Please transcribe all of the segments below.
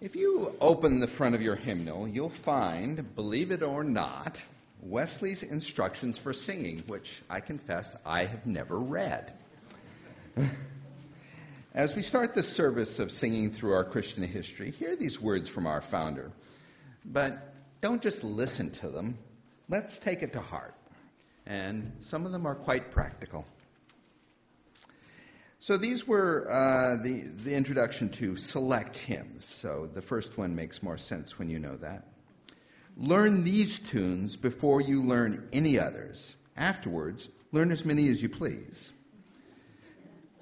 If you open the front of your hymnal, you'll find, believe it or not, Wesley's instructions for singing, which I confess I have never read. As we start the service of singing through our Christian history, hear these words from our founder. But don't just listen to them, let's take it to heart. And some of them are quite practical. So these were uh, the, the introduction to select hymns. So the first one makes more sense when you know that. Learn these tunes before you learn any others. Afterwards, learn as many as you please.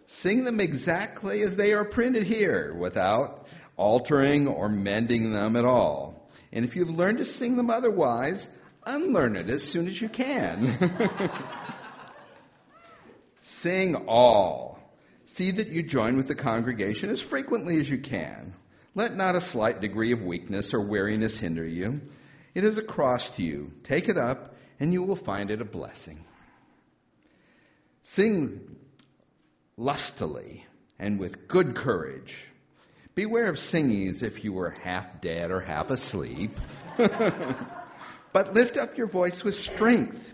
Sing them exactly as they are printed here without altering or mending them at all. And if you've learned to sing them otherwise, unlearn it as soon as you can. Sing all See that you join with the congregation as frequently as you can. Let not a slight degree of weakness or weariness hinder you. It is a cross to you. Take it up, and you will find it a blessing. Sing lustily and with good courage. Beware of singing as if you were half dead or half asleep. but lift up your voice with strength.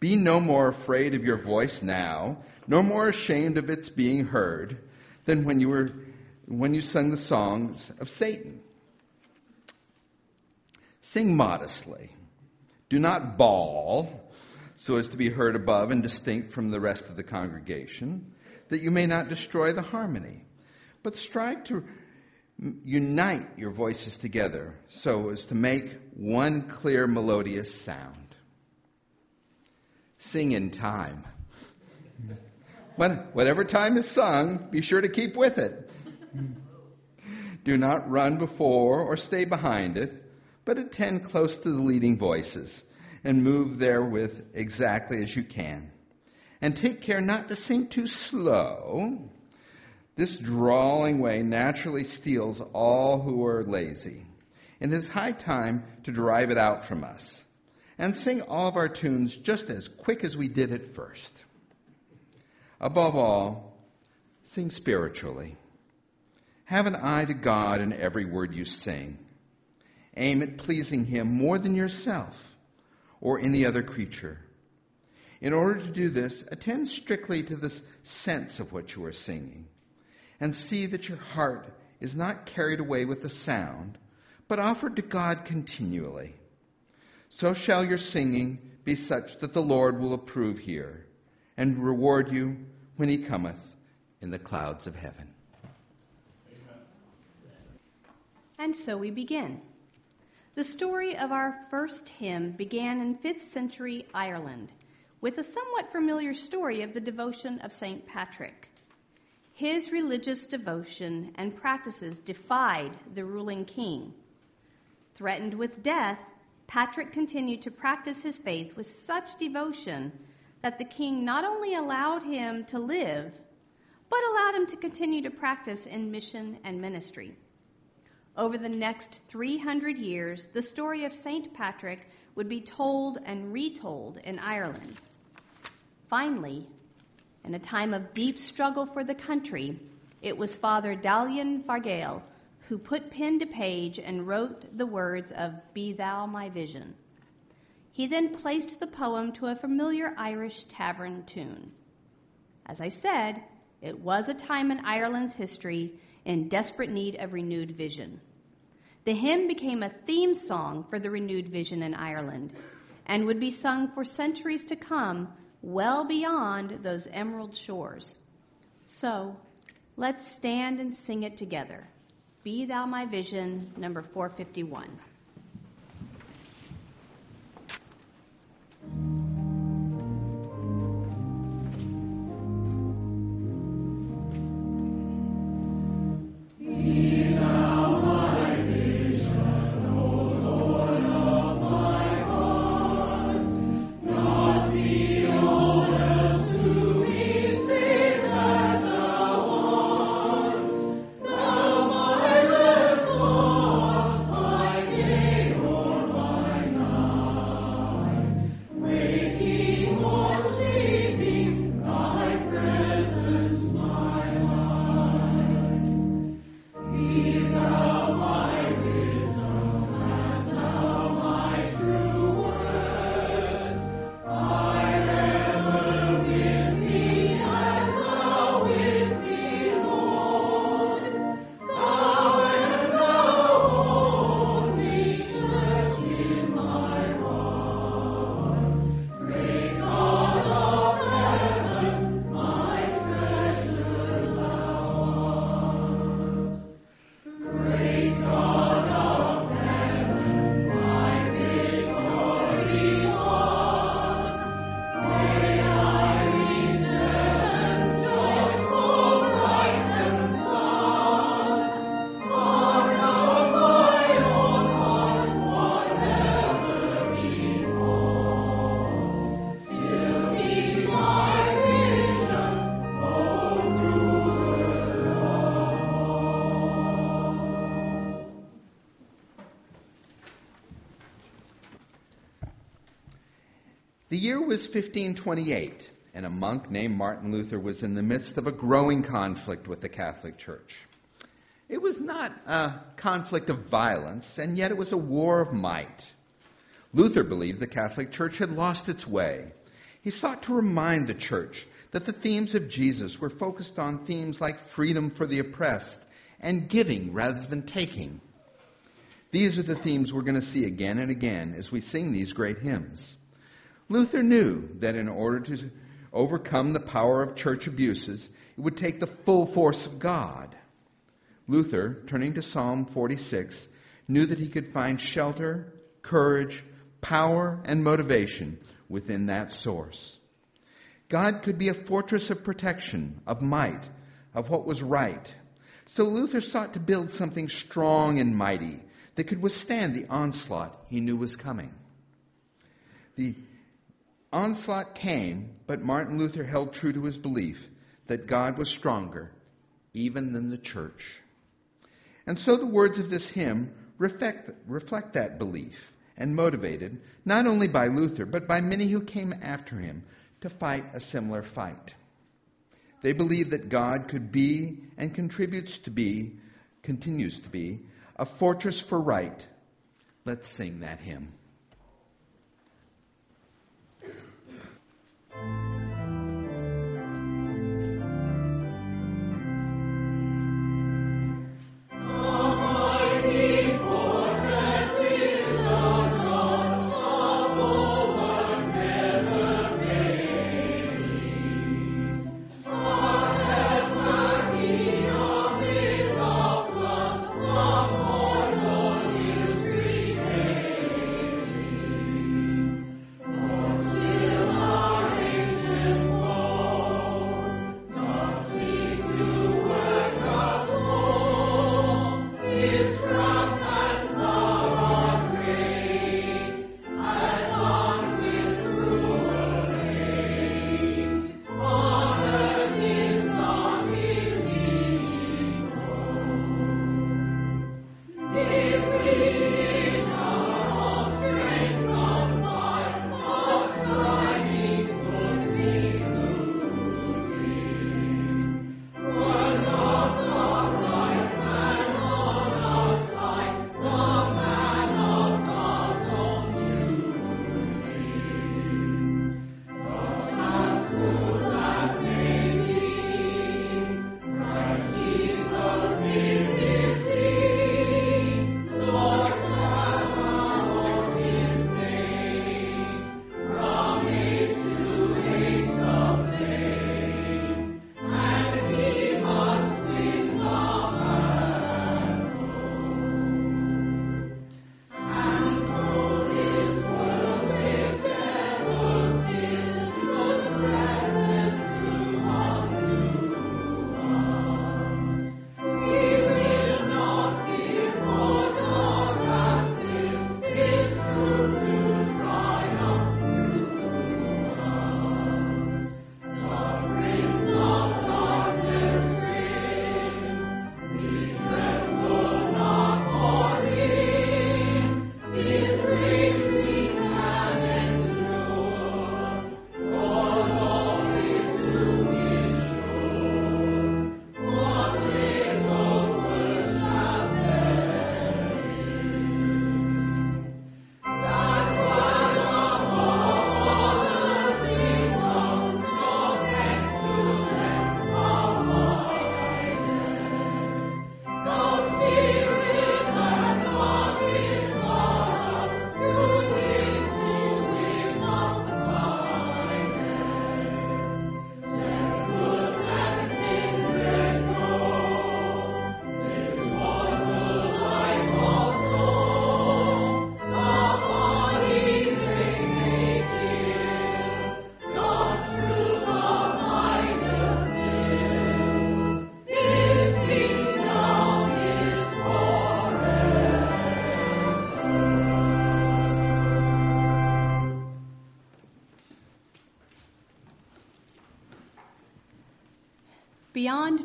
Be no more afraid of your voice now no more ashamed of its being heard than when you were when you sung the songs of Satan. Sing modestly. Do not bawl so as to be heard above and distinct from the rest of the congregation, that you may not destroy the harmony. But strive to unite your voices together so as to make one clear melodious sound. Sing in time. When, whatever time is sung, be sure to keep with it. Do not run before or stay behind it, but attend close to the leading voices and move therewith exactly as you can. And take care not to sing too slow. This drawling way naturally steals all who are lazy. It is high time to drive it out from us. And sing all of our tunes just as quick as we did at first. Above all, sing spiritually. Have an eye to God in every word you sing. Aim at pleasing Him more than yourself or any other creature. In order to do this, attend strictly to the sense of what you are singing and see that your heart is not carried away with the sound, but offered to God continually. So shall your singing be such that the Lord will approve here and reward you when he cometh in the clouds of heaven. And so we begin. The story of our first hymn began in 5th century Ireland with a somewhat familiar story of the devotion of St. Patrick. His religious devotion and practices defied the ruling king. Threatened with death, Patrick continued to practice his faith with such devotion that the king not only allowed him to live, but allowed him to continue to practice in mission and ministry. Over the next 300 years, the story of St. Patrick would be told and retold in Ireland. Finally, in a time of deep struggle for the country, it was Father Dallán Forgaill who put pen to page and wrote the words of Be Thou My Vision. He then placed the poem to a familiar Irish tavern tune. As I said, it was a time in Ireland's history in desperate need of renewed vision. The hymn became a theme song for the renewed vision in Ireland and would be sung for centuries to come, well beyond those emerald shores. So, let's stand and sing it together. Be Thou My Vision, number 451. Thank you. Be The year was 1528, and a monk named Martin Luther was in the midst of a growing conflict with the Catholic Church. It was not a conflict of violence, and yet it was a war of might. Luther believed the Catholic Church had lost its way. He sought to remind the Church that the themes of Jesus were focused on themes like freedom for the oppressed and giving rather than taking. These are the themes we're going to see again and again as we sing these great hymns. Luther knew that in order to overcome the power of church abuses, it would take the full force of God. Luther, turning to Psalm 46, knew that he could find shelter, courage, power, and motivation within that source. God could be a fortress of protection, of might, of what was right. So Luther sought to build something strong and mighty that could withstand the onslaught he knew was coming. The onslaught came, but Martin Luther held true to his belief that God was stronger even than the church. And so the words of this hymn reflect, reflect that belief and motivated not only by Luther, but by many who came after him to fight a similar fight. They believed that God could be and contributes to be, continues to be, a fortress for right. Let's sing that hymn.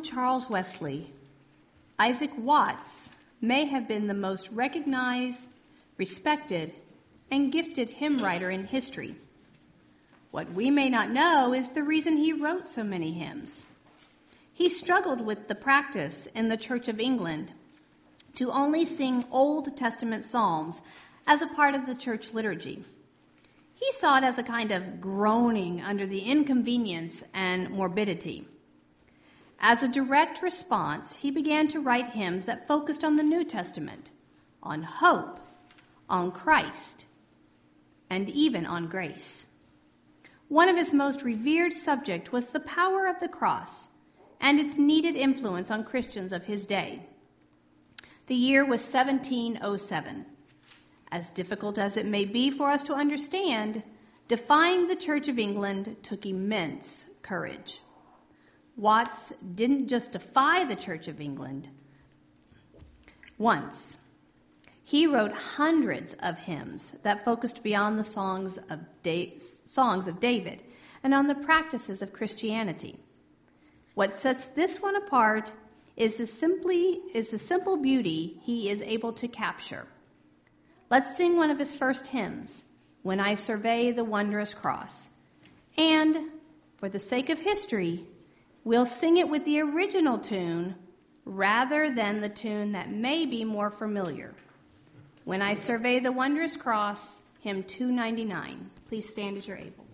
Charles Wesley, Isaac Watts may have been the most recognized, respected, and gifted hymn writer in history. What we may not know is the reason he wrote so many hymns. He struggled with the practice in the Church of England to only sing Old Testament psalms as a part of the church liturgy. He saw it as a kind of groaning under the inconvenience and morbidity. As a direct response, he began to write hymns that focused on the New Testament, on hope, on Christ, and even on grace. One of his most revered subjects was the power of the cross and its needed influence on Christians of his day. The year was 1707. As difficult as it may be for us to understand, defying the Church of England took immense courage. Watts didn't just defy the Church of England once. He wrote hundreds of hymns that focused beyond the songs of, da- songs of David and on the practices of Christianity. What sets this one apart is the, simply, is the simple beauty he is able to capture. Let's sing one of his first hymns, When I Survey the Wondrous Cross. And, for the sake of history, we'll sing it with the original tune rather than the tune that may be more familiar. When I Survey the Wondrous Cross, hymn 299. Please stand as you're able.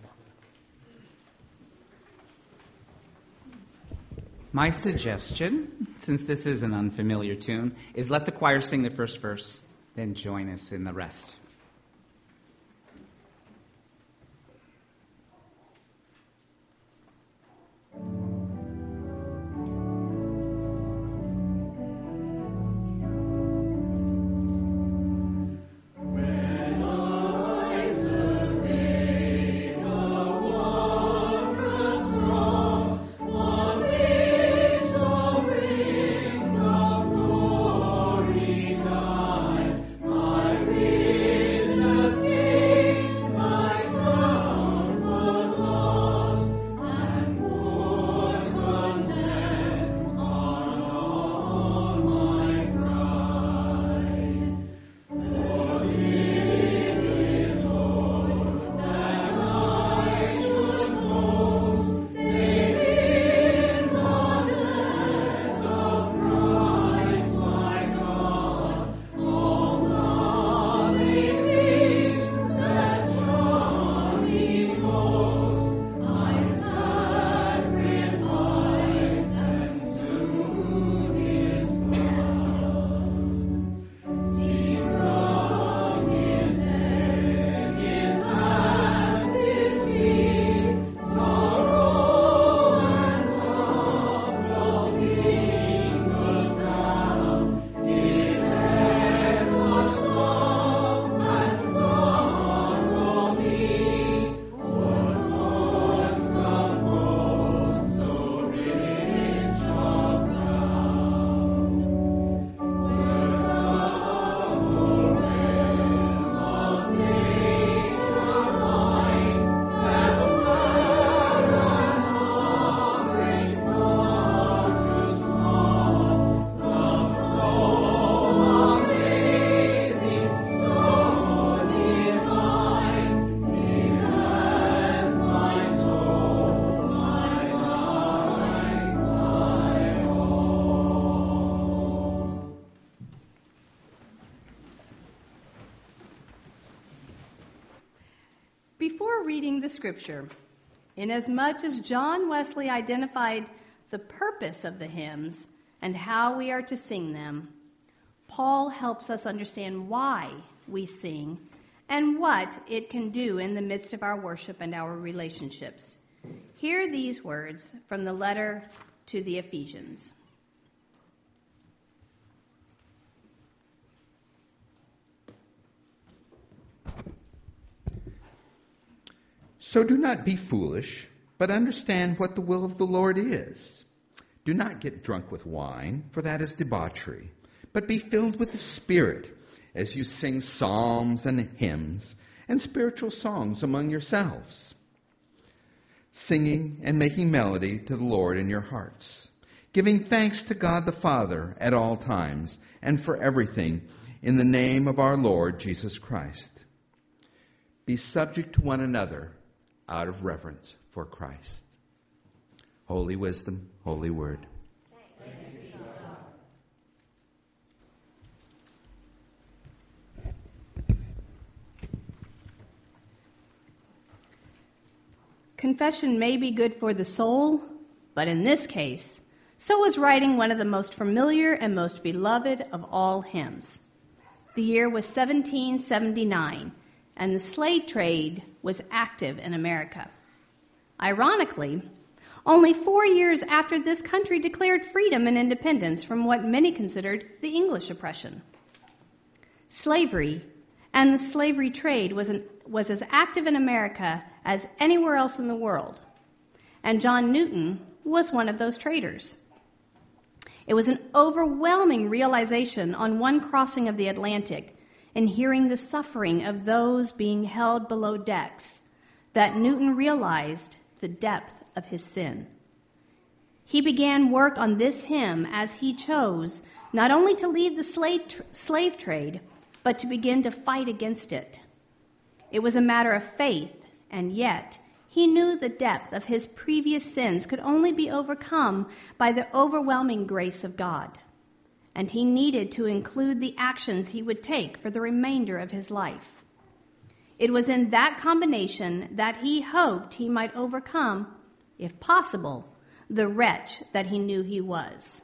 My suggestion, since this is an unfamiliar tune, is let the choir sing the first verse, then join us in the rest. The scripture. Inasmuch as John Wesley identified the purpose of the hymns and how we are to sing them, Paul helps us understand why we sing and what it can do in the midst of our worship and our relationships. Hear these words from the letter to the Ephesians. So do not be foolish, but understand what the will of the Lord is. Do not get drunk with wine, for that is debauchery, but be filled with the Spirit as you sing psalms and hymns and spiritual songs among yourselves, singing and making melody to the Lord in your hearts, giving thanks to God the Father at all times and for everything in the name of our Lord Jesus Christ. Be subject to one another out of reverence for Christ. Holy wisdom, holy word. Confession may be good for the soul, but in this case, so was writing one of the most familiar and most beloved of all hymns. The year was 1779, and the slave trade was active in America. Ironically, only four years after this country declared freedom and independence from what many considered the English oppression. Slavery and the slavery trade was, an, was as active in America as anywhere else in the world. And John Newton was one of those traders. It was an overwhelming realization on one crossing of the Atlantic and hearing the suffering of those being held below decks that Newton realized the depth of his sin. He began work on this hymn as he chose not only to leave the slave, slave trade, but to begin to fight against it. It was a matter of faith, and yet he knew the depth of his previous sins could only be overcome by the overwhelming grace of God. And he needed to include the actions he would take for the remainder of his life. It was in that combination that he hoped he might overcome, if possible, the wretch that he knew he was.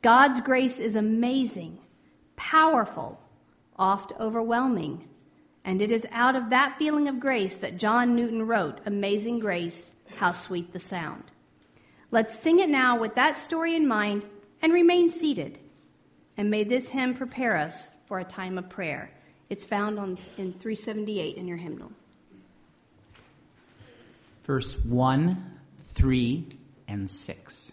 God's grace is amazing, powerful, oft overwhelming. And it is out of that feeling of grace that John Newton wrote Amazing Grace, How Sweet the Sound. Let's sing it now with that story in mind and remain seated. And may this hymn prepare us for a time of prayer. It's found on, in 378 in your hymnal. Verse 1, 3, and 6.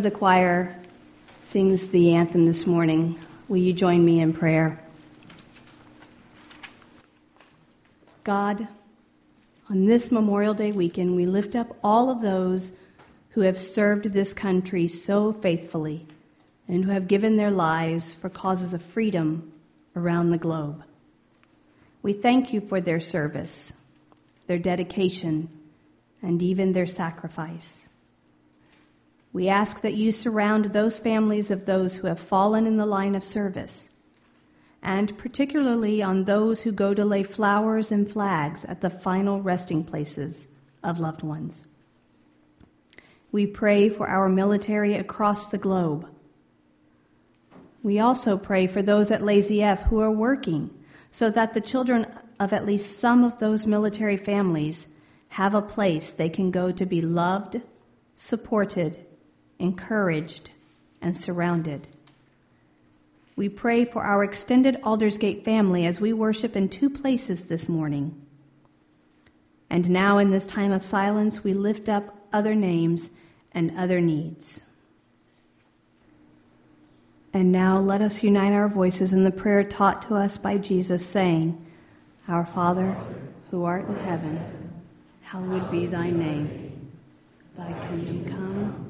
Before the choir sings the anthem this morning, will you join me in prayer? God, on this Memorial Day weekend, we lift up all of those who have served this country so faithfully and who have given their lives for causes of freedom around the globe. We thank you for their service, their dedication, and even their sacrifice. We ask that you surround those families of those who have fallen in the line of service, and particularly on those who go to lay flowers and flags at the final resting places of loved ones. We pray for our military across the globe. We also pray for those at Lazy F who are working so that the children of at least some of those military families have a place they can go to be loved, supported, encouraged, and surrounded. We pray for our extended Aldersgate family as we worship in two places this morning. And now, in this time of silence, we lift up other names and other needs. And now let us unite our voices in the prayer taught to us by Jesus, saying, Our Father, who art in heaven, hallowed be thy name. Thy kingdom come,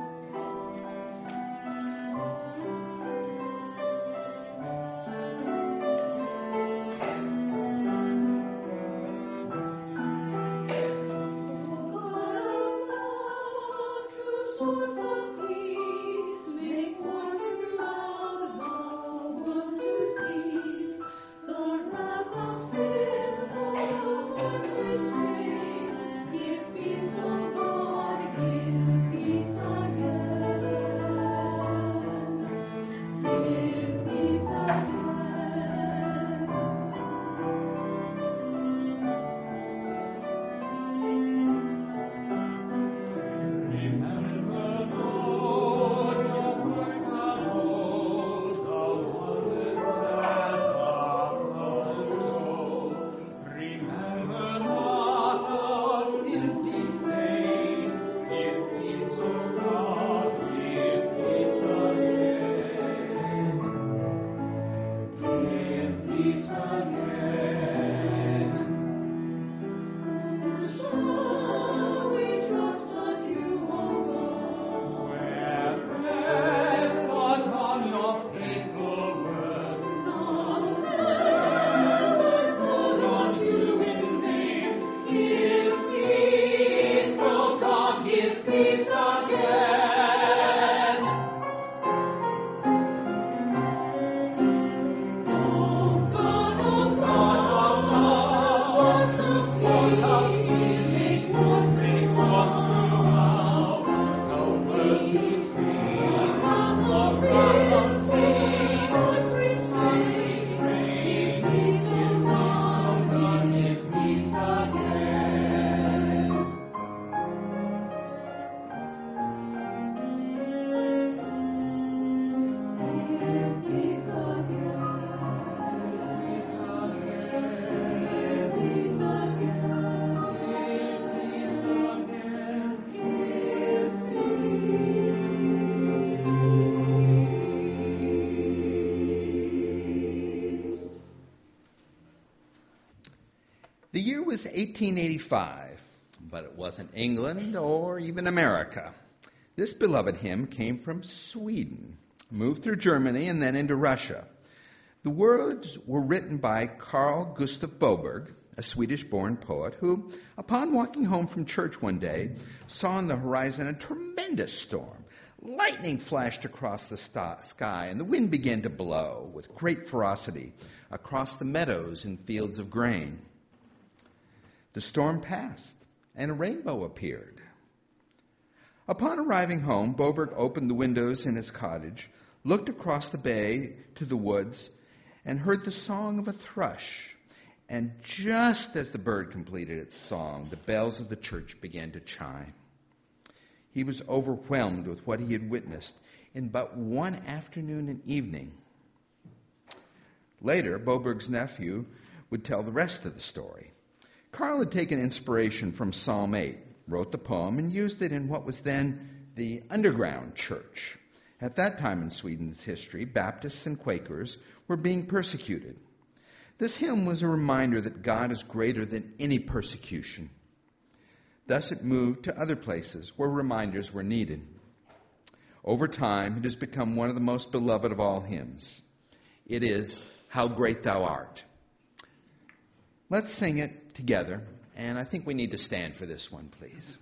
to softly The 1885, but it wasn't England or even America. This beloved hymn came from Sweden, moved through Germany, and then into Russia. The words were written by Carl Gustav Boberg, a Swedish born poet, who, upon walking home from church one day, saw on the horizon a tremendous storm. Lightning flashed across the sky, and the wind began to blow with great ferocity across the meadows and fields of grain. The storm passed, and a rainbow appeared. Upon arriving home, Boberg opened the windows in his cottage, looked across the bay to the woods, and heard the song of a thrush. And just as the bird completed its song, the bells of the church began to chime. He was overwhelmed with what he had witnessed in but one afternoon and evening. Later, Boberg's nephew would tell the rest of the story. Carl had taken inspiration from Psalm 8, wrote the poem, and used it in what was then the underground church. At that time in Sweden's history, Baptists and Quakers were being persecuted. This hymn was a reminder that God is greater than any persecution. Thus, it moved to other places where reminders were needed. Over time, it has become one of the most beloved of all hymns. It is, How Great Thou Art. Let's sing it together, and I think we need to stand for this one, please.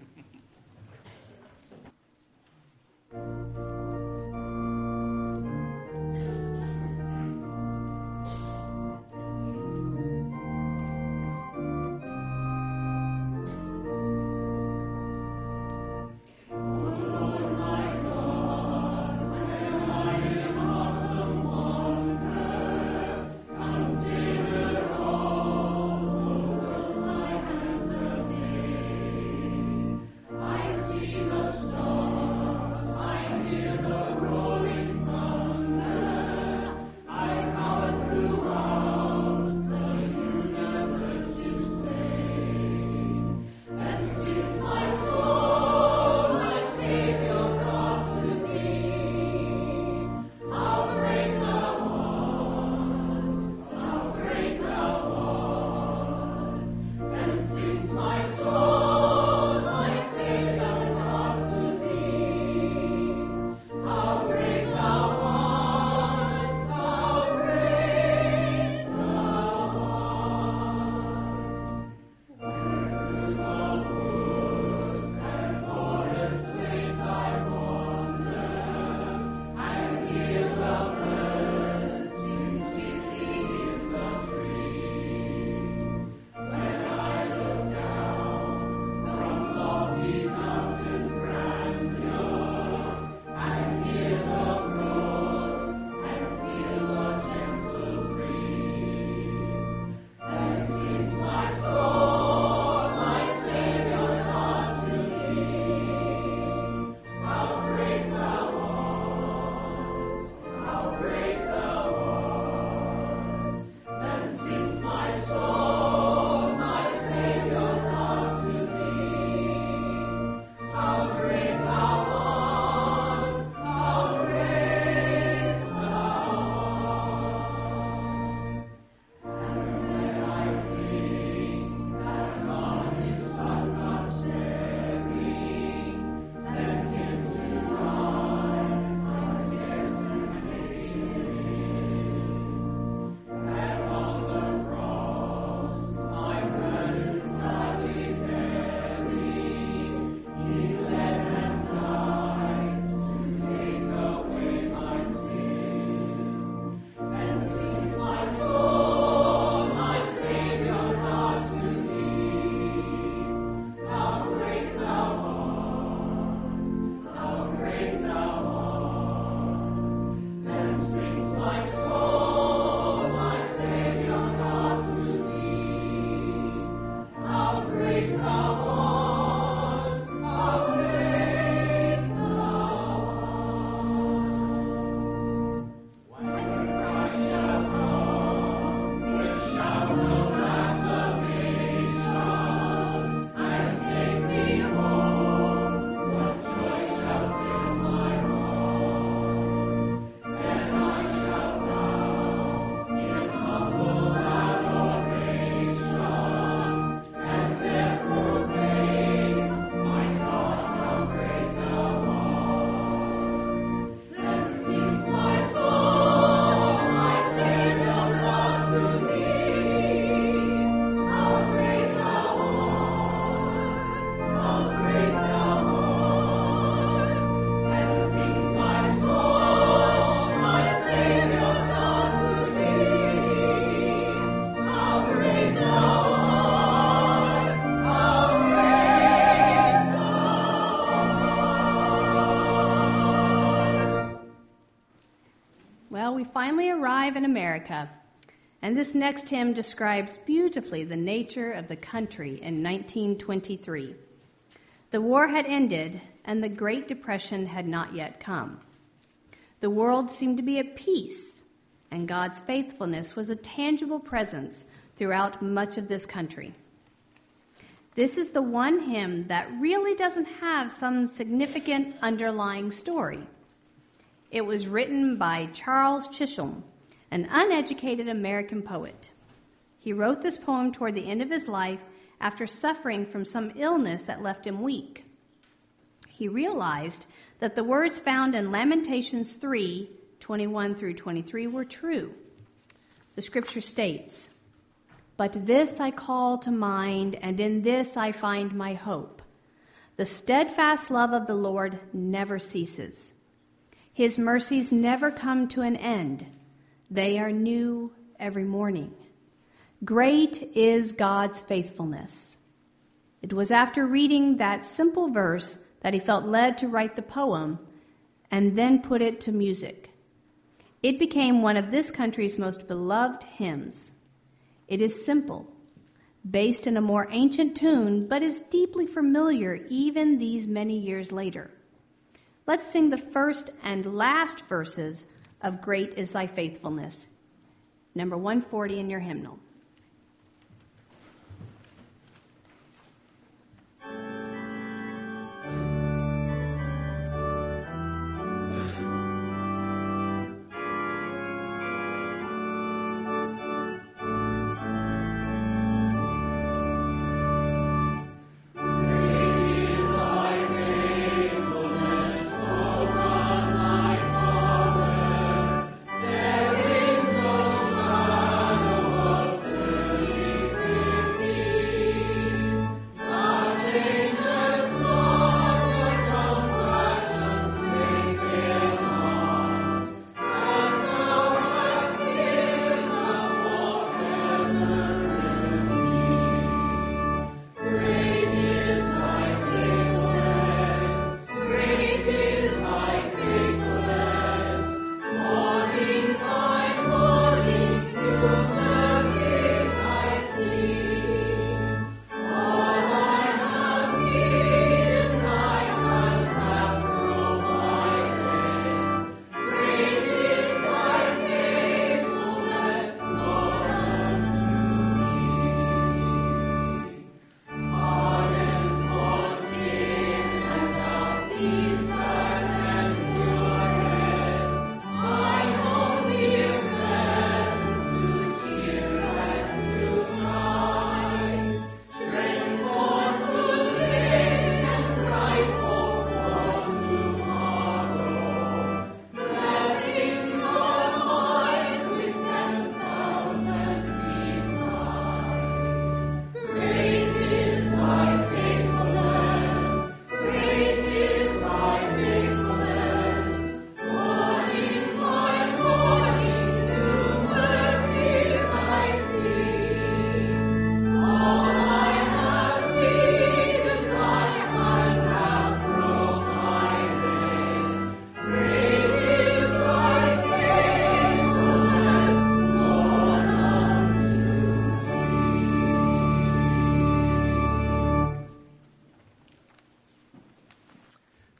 America. And this next hymn describes beautifully the nature of the country in 1923. The war had ended, and the Great Depression had not yet come. The world seemed to be at peace, and God's faithfulness was a tangible presence throughout much of this country. This is the one hymn that really doesn't have some significant underlying story. It was written by Charles Chisholm, an uneducated American poet. He wrote this poem toward the end of his life after suffering from some illness that left him weak. He realized that the words found in Lamentations 3 21 through 23 were true. The scripture states, But this I call to mind, and in this I find my hope. The steadfast love of the Lord never ceases. His mercies never come to an end. They are new every morning. Great is God's faithfulness. It was after reading that simple verse that he felt led to write the poem and then put it to music. It became one of this country's most beloved hymns. It is simple, based in a more ancient tune, but is deeply familiar even these many years later. Let's sing the first and last verses of Great is Thy Faithfulness, number 140 in your hymnal.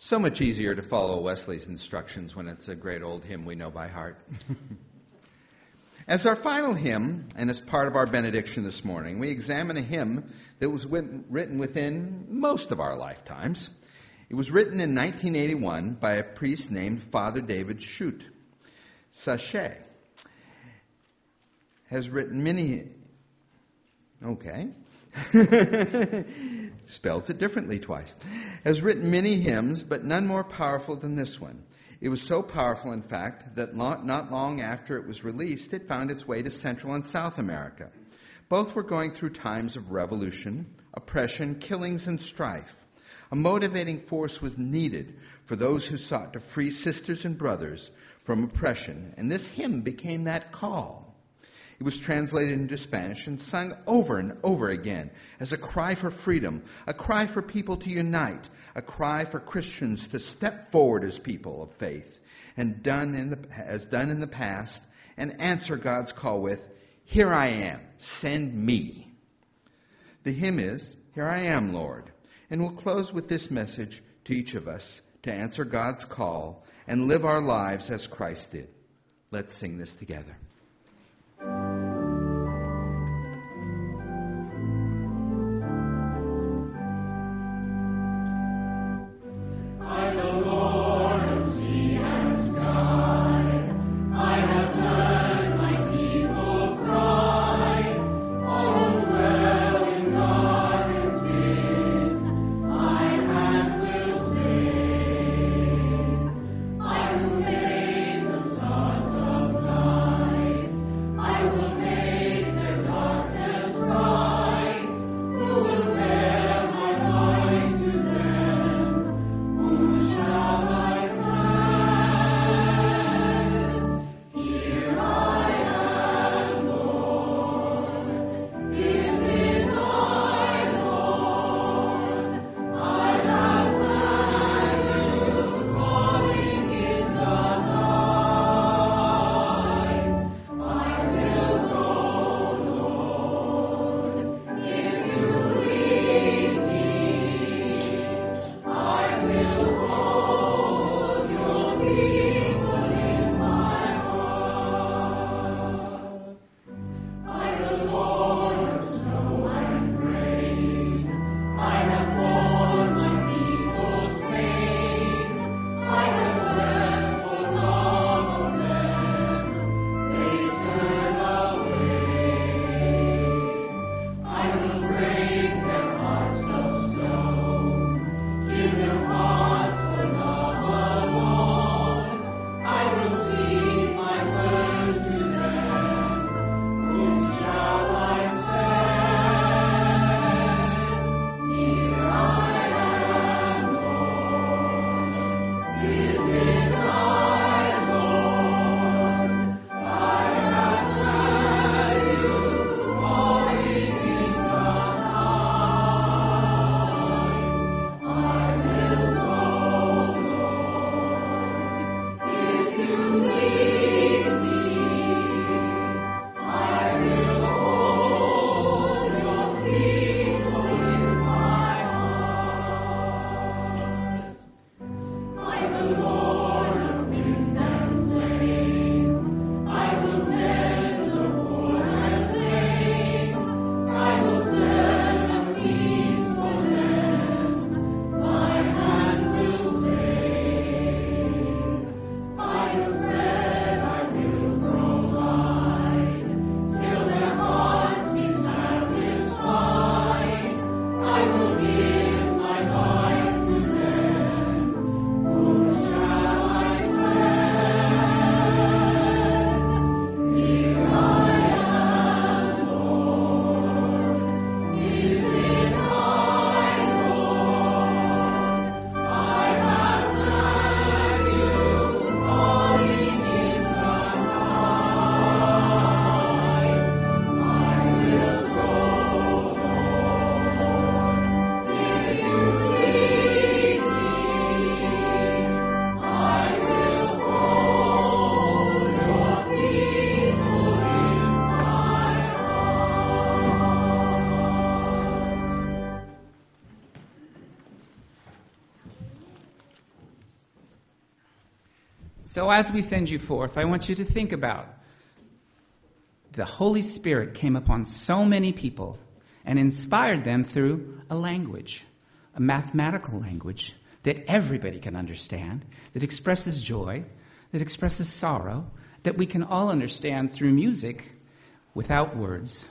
So much easier to follow Wesley's instructions when it's a great old hymn we know by heart. as our final hymn, and as part of our benediction this morning, we examine a hymn that was written within most of our lifetimes. It was written in 1981 by a priest named Father David Schutte. Sachet has written many. Okay. spells it differently twice, has written many hymns, but none more powerful than this one. It was so powerful, in fact, that not long after it was released, it found its way to Central and South America. Both were going through times of revolution, oppression, killings, and strife. A motivating force was needed for those who sought to free sisters and brothers from oppression, and this hymn became that call. It was translated into Spanish and sung over and over again as a cry for freedom, a cry for people to unite, a cry for Christians to step forward as people of faith, and done in the, as done in the past and answer God's call with, Here I am, send me. The hymn is, Here I am, Lord. And we'll close with this message to each of us to answer God's call and live our lives as Christ did. Let's sing this together. So as we send you forth, I want you to think about the Holy Spirit came upon so many people and inspired them through a language, a mathematical language that everybody can understand, that expresses joy, that expresses sorrow, that we can all understand through music without words.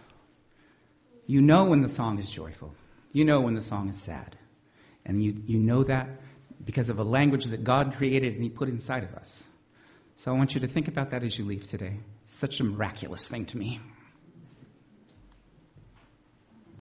You know when the song is joyful. You know when the song is sad. And you, you know that because of a language that God created and He put inside of us. So I want you to think about that as you leave today. It's such a miraculous thing to me.